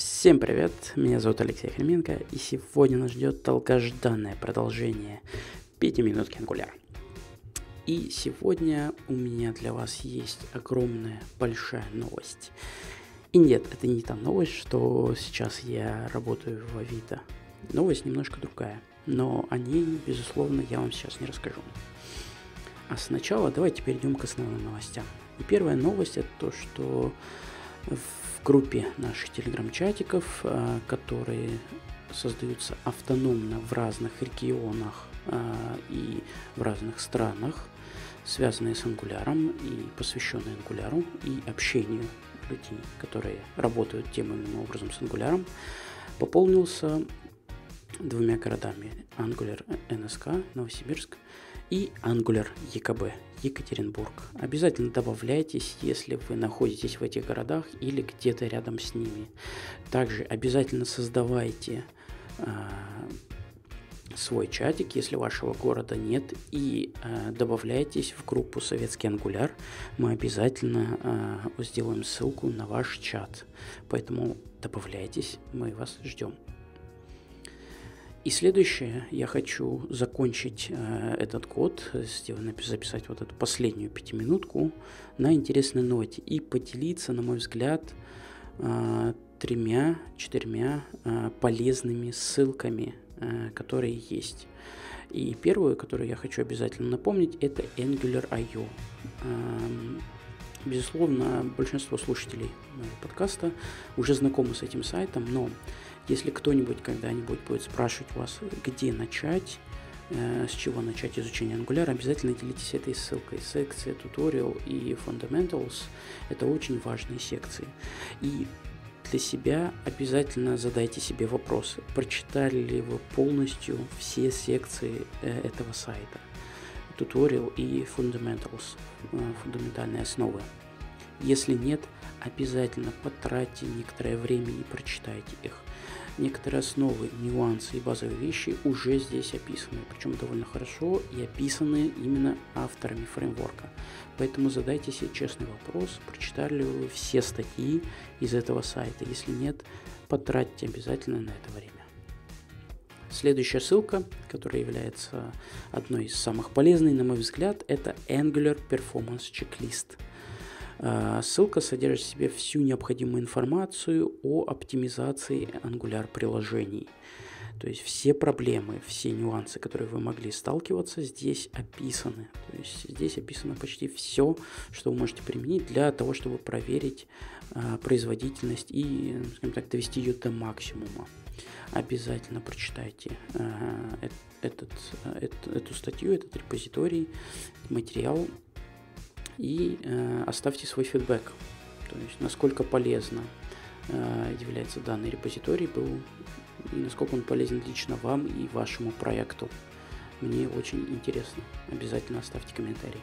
Всем привет, меня зовут Алексей Хременко, и сегодня нас ждет долгожданное продолжение 5 минутки Angular. И сегодня у меня для вас есть огромная, большая новость. И нет, это не та новость, что сейчас я работаю в Авито. Новость немножко другая, но о ней, безусловно, я вам сейчас не расскажу. А сначала давайте перейдем к основным новостям. И первая новость это то, что в группе наших телеграм-чатиков, а, которые создаются автономно в разных регионах а, и в разных странах, связанные с ангуляром и посвященные ангуляру и общению людей, которые работают тем или иным образом с ангуляром, пополнился двумя городами. Angular НСК, Новосибирск, и Angular ЕКБ, Екатеринбург. Обязательно добавляйтесь, если вы находитесь в этих городах или где-то рядом с ними. Также обязательно создавайте э, свой чатик, если вашего города нет, и э, добавляйтесь в группу Советский Ангуляр. Мы обязательно э, сделаем ссылку на ваш чат. Поэтому добавляйтесь, мы вас ждем. И следующее, я хочу закончить э, этот год, записать вот эту последнюю пятиминутку на интересной ноте и поделиться, на мой взгляд, э, тремя, четырьмя э, полезными ссылками, э, которые есть. И первую, которую я хочу обязательно напомнить, это Angular.io. Эм, безусловно, большинство слушателей подкаста уже знакомы с этим сайтом, но если кто-нибудь когда-нибудь будет спрашивать вас, где начать, э, с чего начать изучение Angular, обязательно делитесь этой ссылкой. Секция Tutorial и Fundamentals – это очень важные секции. И для себя обязательно задайте себе вопрос, прочитали ли вы полностью все секции э, этого сайта. Tutorial и Fundamentals, э, фундаментальные основы. Если нет, обязательно потратьте некоторое время и прочитайте их некоторые основы, нюансы и базовые вещи уже здесь описаны, причем довольно хорошо и описаны именно авторами фреймворка. Поэтому задайте себе честный вопрос, прочитали ли вы все статьи из этого сайта. Если нет, потратьте обязательно на это время. Следующая ссылка, которая является одной из самых полезных, на мой взгляд, это Angular Performance Checklist – ссылка содержит в себе всю необходимую информацию о оптимизации Angular приложений. То есть все проблемы, все нюансы, которые вы могли сталкиваться, здесь описаны. То есть здесь описано почти все, что вы можете применить для того, чтобы проверить э, производительность и, скажем так, довести ее до максимума. Обязательно прочитайте э, этот, э, эту статью, этот репозиторий, материал и э, оставьте свой фидбэк, то есть насколько полезно э, является данный репозиторий был и насколько он полезен лично вам и вашему проекту. Мне очень интересно. Обязательно оставьте комментарий.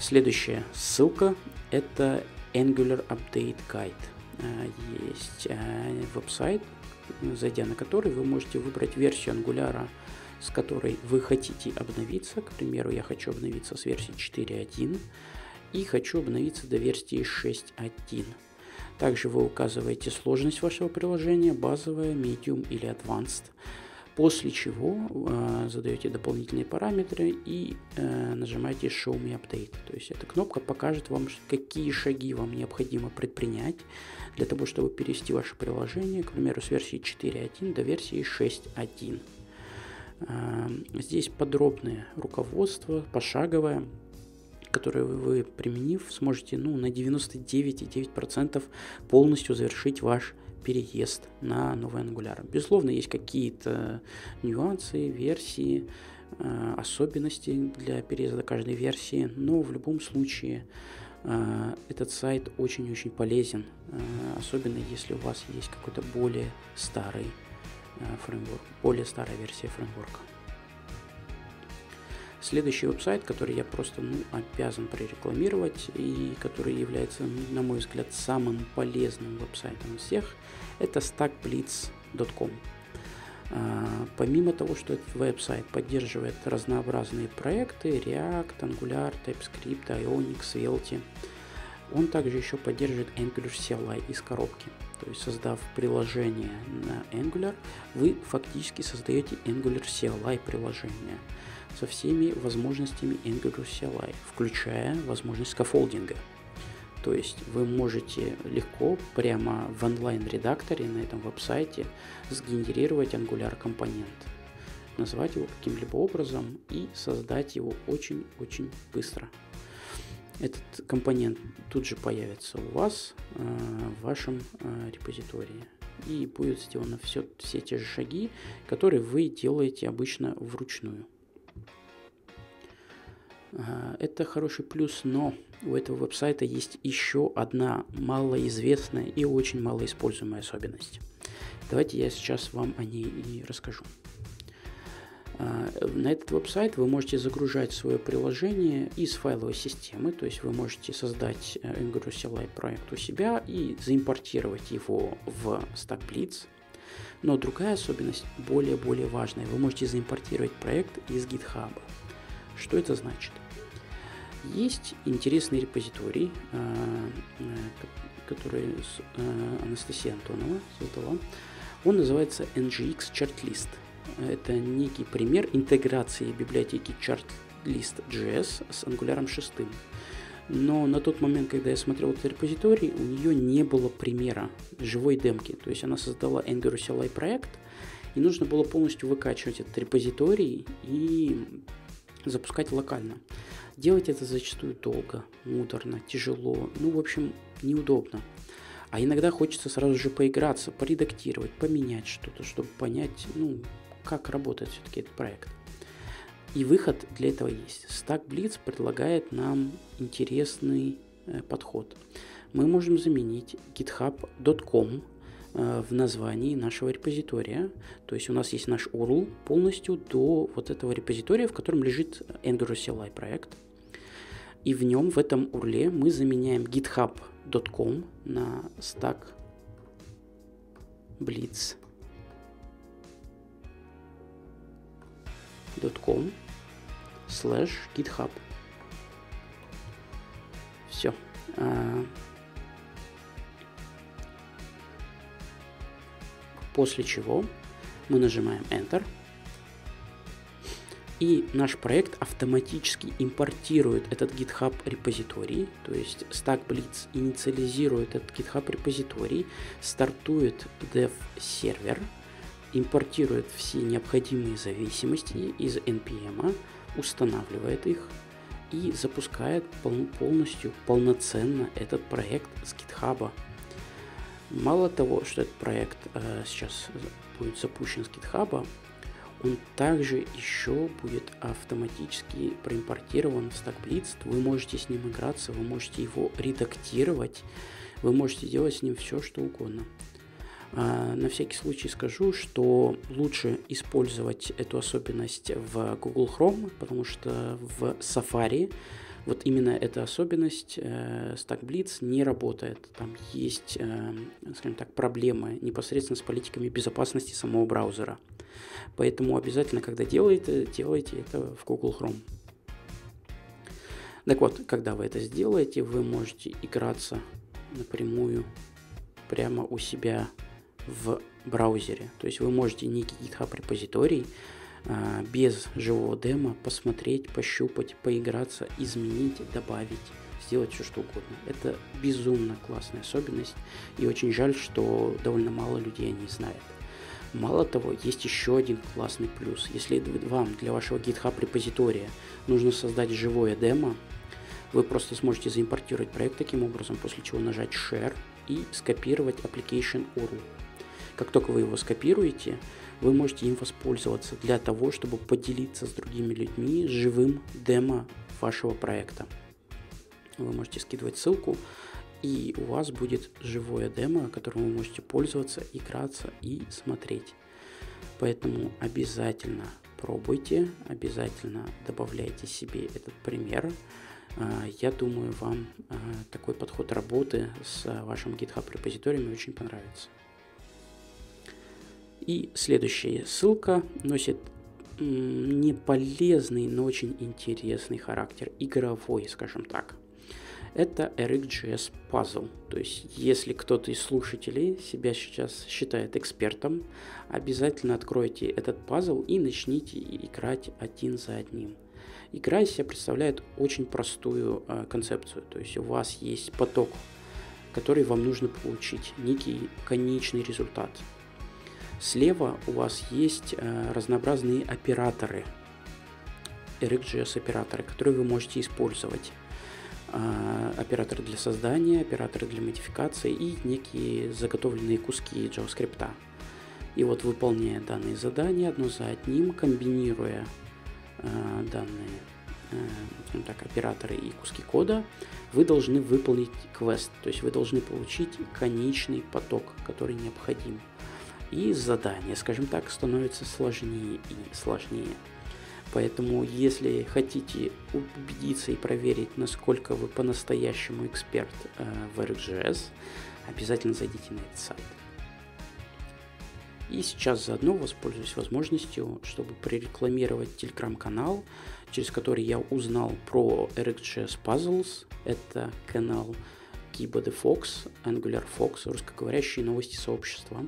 Следующая ссылка это Angular Update Guide. Э, есть э, веб-сайт, зайдя на который вы можете выбрать версию Angular с которой вы хотите обновиться. К примеру, я хочу обновиться с версии 4.1 и хочу обновиться до версии 6.1. Также вы указываете сложность вашего приложения, базовая, medium или advanced, после чего э, задаете дополнительные параметры и э, нажимаете Show Me Update. То есть эта кнопка покажет вам, какие шаги вам необходимо предпринять для того, чтобы перевести ваше приложение, к примеру, с версии 4.1 до версии 6.1. Эм, здесь подробное руководство, пошаговое, которое вы, применив, сможете ну, на 99,9% полностью завершить ваш переезд на новый Angular. Безусловно, есть какие-то нюансы, версии, э, особенности для переезда каждой версии, но в любом случае э, этот сайт очень-очень полезен, э, особенно если у вас есть какой-то более старый фреймворк, более старая версия фреймворка. Следующий веб-сайт, который я просто ну, обязан прорекламировать и который является, на мой взгляд, самым полезным веб-сайтом из всех, это stackblitz.com. А, помимо того, что этот веб-сайт поддерживает разнообразные проекты React, Angular, TypeScript, Ionic, Svelte, Он также еще поддерживает Angular CLI из коробки. То есть создав приложение на Angular, вы фактически создаете Angular CLI приложение со всеми возможностями Angular CLI, включая возможность скафолдинга. То есть вы можете легко прямо в онлайн-редакторе на этом веб-сайте сгенерировать Angular компонент, назвать его каким-либо образом и создать его очень-очень быстро. Этот компонент тут же появится у вас э, в вашем э, репозитории. И будет сделано все, все те же шаги, которые вы делаете обычно вручную. Э, это хороший плюс, но у этого веб-сайта есть еще одна малоизвестная и очень малоиспользуемая особенность. Давайте я сейчас вам о ней и расскажу. А, на этот веб-сайт вы можете загружать свое приложение из файловой системы, то есть вы можете создать э, Angular CLI проект у себя и заимпортировать его в StackBlitz. Но другая особенность более-более важная. Вы можете заимпортировать проект из GitHub. Что это значит? Есть интересный репозиторий, а, э, который Анастасия Антонова создала. Он называется NGX Chartlist – это некий пример интеграции библиотеки ChartList.js с Angular 6. Но на тот момент, когда я смотрел этот репозиторий, у нее не было примера живой демки. То есть она создала Angular CLI проект, и нужно было полностью выкачивать этот репозиторий и запускать локально. Делать это зачастую долго, муторно, тяжело, ну, в общем, неудобно. А иногда хочется сразу же поиграться, поредактировать, поменять что-то, чтобы понять, ну, как работает все-таки этот проект. И выход для этого есть. Stack Blitz предлагает нам интересный э, подход. Мы можем заменить github.com э, в названии нашего репозитория. То есть у нас есть наш URL полностью до вот этого репозитория, в котором лежит Angular CLI проект. И в нем, в этом URL мы заменяем github.com на stack blitz com slash github. Все. А, после чего мы нажимаем Enter. И наш проект автоматически импортирует этот GitHub репозиторий, то есть StackBlitz инициализирует этот GitHub репозиторий, стартует dev сервер, импортирует все необходимые зависимости из NPM, устанавливает их и запускает пол- полностью, полноценно этот проект с GitHub. Мало того, что этот проект э, сейчас будет запущен с GitHub, он также еще будет автоматически проимпортирован в StackBlitz. Вы можете с ним играться, вы можете его редактировать, вы можете делать с ним все, что угодно. А, на всякий случай скажу, что лучше использовать эту особенность в Google Chrome, потому что в Safari вот именно эта особенность э, StackBlitz не работает. Там есть, э, скажем так, проблемы непосредственно с политиками безопасности самого браузера. Поэтому обязательно, когда делаете, делайте это в Google Chrome. Так вот, когда вы это сделаете, вы можете играться напрямую прямо у себя в браузере. То есть вы можете некий GitHub репозиторий а, без живого демо посмотреть, пощупать, поиграться, изменить, добавить, сделать все что угодно. Это безумно классная особенность и очень жаль, что довольно мало людей о ней знает. Мало того, есть еще один классный плюс. Если вам для вашего GitHub репозитория нужно создать живое демо, вы просто сможете заимпортировать проект таким образом, после чего нажать Share и скопировать application URL. Как только вы его скопируете, вы можете им воспользоваться для того, чтобы поделиться с другими людьми живым демо вашего проекта. Вы можете скидывать ссылку, и у вас будет живое демо, которым вы можете пользоваться, играться и смотреть. Поэтому обязательно пробуйте, обязательно добавляйте себе этот пример. А, я думаю, вам а, такой подход работы с вашим GitHub репозиторием очень понравится. И следующая ссылка носит не полезный, но очень интересный характер, игровой, скажем так. это RxJS Puzzle. То есть, если кто-то из слушателей себя сейчас считает экспертом, обязательно откройте этот пазл и начните играть один за одним. Игра из себя представляет очень простую э, концепцию. То есть у вас есть поток, который вам нужно получить, некий конечный результат. Слева у вас есть э, разнообразные операторы, RxJS операторы, которые вы можете использовать. Э, операторы для создания, операторы для модификации и некие заготовленные куски JavaScript. И вот выполняя данные задания одно за одним, комбинируя э, данные э, так, операторы и куски кода, вы должны выполнить квест, то есть вы должны получить конечный поток, который необходим. И задание, скажем так, становится сложнее и сложнее. Поэтому, если хотите убедиться и проверить, насколько вы по-настоящему эксперт э, в RxJS, обязательно зайдите на этот сайт. И сейчас заодно воспользуюсь возможностью, чтобы прорекламировать телеграм-канал, через который я узнал про RxJS Puzzles. Это канал Kiba Fox, Angular Fox, русскоговорящие новости сообщества.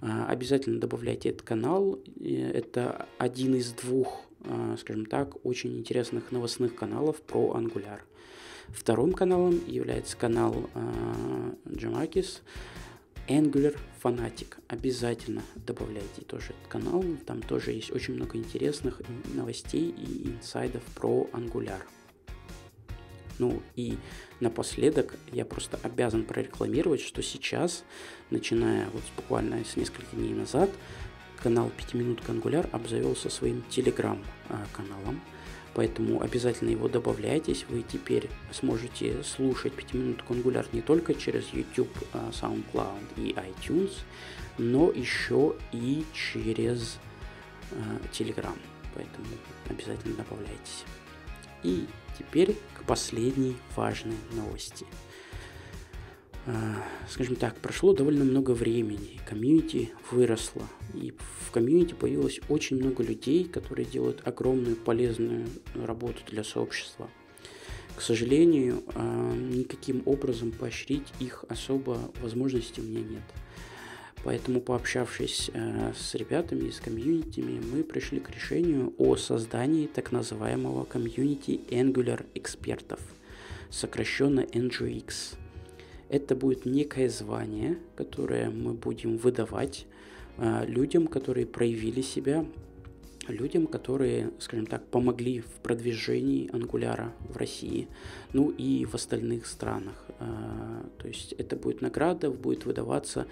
А, обязательно добавляйте этот канал. Это один из двух, а, скажем так, очень интересных новостных каналов про Angular. Вторым каналом является канал Джамакис, Angular Fanatic. Обязательно добавляйте тоже этот канал. Там тоже есть очень много интересных новостей и инсайдов про Angular. Ну и напоследок я просто обязан прорекламировать, что сейчас, начиная вот буквально с нескольких дней назад, канал 5 минут Angular обзавелся своим телеграм-каналом. Поэтому обязательно его добавляйтесь. Вы теперь сможете слушать 5 минут Angular не только через YouTube, а, SoundCloud и iTunes, но еще и через uh, Telegram. Поэтому обязательно добавляйтесь. И теперь к последней важной новости. А, скажем так, прошло довольно много времени, комьюнити выросло, и в комьюнити появилось очень много людей, которые делают огромную полезную работу для сообщества. К сожалению, а, никаким образом поощрить их особо возможности у меня нет. Поэтому, пообщавшись э, с ребятами из комьюнитими, мы пришли к решению о создании так называемого комьюнити Angular экспертов, сокращенно NGX. Это будет некое звание, которое мы будем выдавать э, людям, которые проявили себя, людям, которые, скажем так, помогли в продвижении ангуляра в России, ну и в остальных странах. Э, то есть это будет награда, будет выдаваться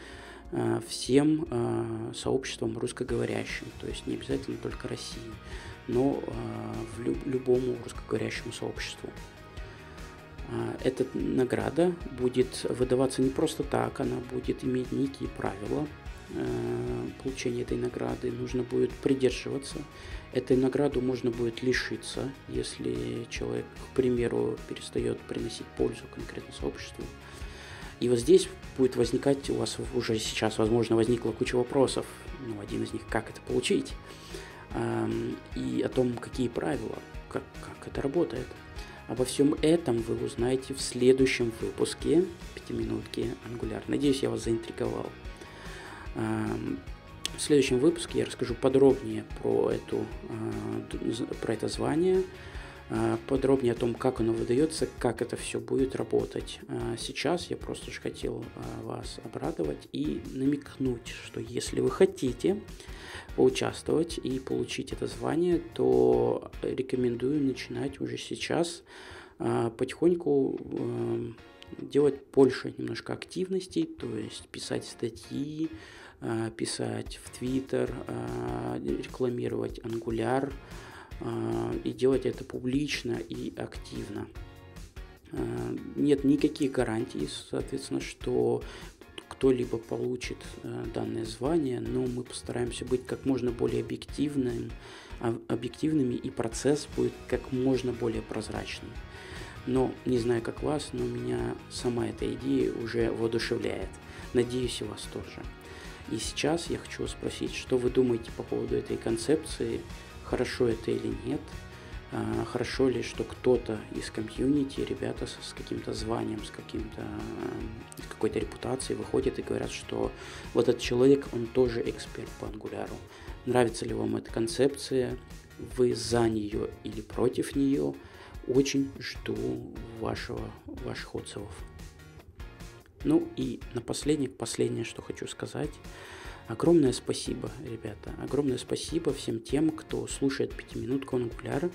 всем э, сообществам русскоговорящим, то есть не обязательно только России, но э, в люб- любому русскоговорящему сообществу. Эта награда будет выдаваться не просто так, она будет иметь некие правила получения этой награды, нужно будет придерживаться. Этой награду можно будет лишиться, если человек, к примеру, перестает приносить пользу конкретно сообществу. И вот здесь будет возникать у вас уже сейчас, возможно, возникла куча вопросов. Ну, один из них, как это получить, и о том, какие правила, как, как это работает. Обо всем этом вы узнаете в следующем выпуске пятиминутки Angular. Надеюсь, я вас заинтриговал. В следующем выпуске я расскажу подробнее про, эту, а, про это звание, подробнее о том, как оно выдается, как это все будет работать. А, сейчас я просто же хотел а, вас обрадовать и намекнуть, что если вы хотите поучаствовать и получить это звание, то рекомендую начинать уже сейчас потихоньку делать больше немножко активностей, то есть писать статьи, писать в Твиттер, рекламировать Angular, а, и делать это публично и активно. А, нет никаких гарантий, соответственно, что кто-либо получит а, данное звание, но мы постараемся быть как можно более объективным, объективными, и процесс будет как можно более прозрачным. Но не знаю, как вас, но меня сама эта идея уже воодушевляет. Надеюсь, и вас тоже. И сейчас я хочу спросить, что вы думаете по поводу этой концепции, хорошо это или нет. А, хорошо ли, что кто-то из комьюнити, ребята с, каким-то званием, с каким-то с какой-то репутацией выходят и говорят, что вот этот человек, он тоже эксперт по ангуляру. Нравится ли вам эта концепция? Вы за нее или против нее? Очень жду вашего, ваших отзывов. Ну и напоследник, последнее, что хочу сказать. Огромное спасибо, ребята. Огромное спасибо всем тем, кто слушает пятиминутку ангуляра.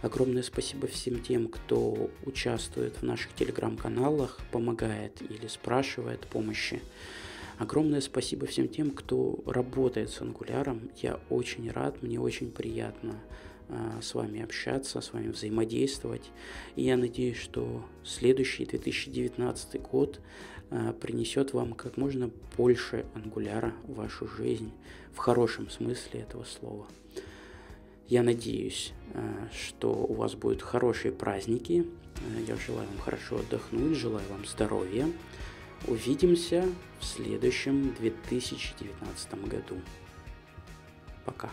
Огромное спасибо всем тем, кто участвует в наших телеграм-каналах, помогает или спрашивает помощи. Огромное спасибо всем тем, кто работает с ангуляром. Я очень рад, мне очень приятно с вами общаться, с вами взаимодействовать. И я надеюсь, что следующий 2019 год а, принесет вам как можно больше ангуляра в вашу жизнь, в хорошем смысле этого слова. Я надеюсь, э, что у вас будут хорошие праздники. Я желаю вам хорошо отдохнуть, желаю вам здоровья. Увидимся в следующем 2019 году. Пока.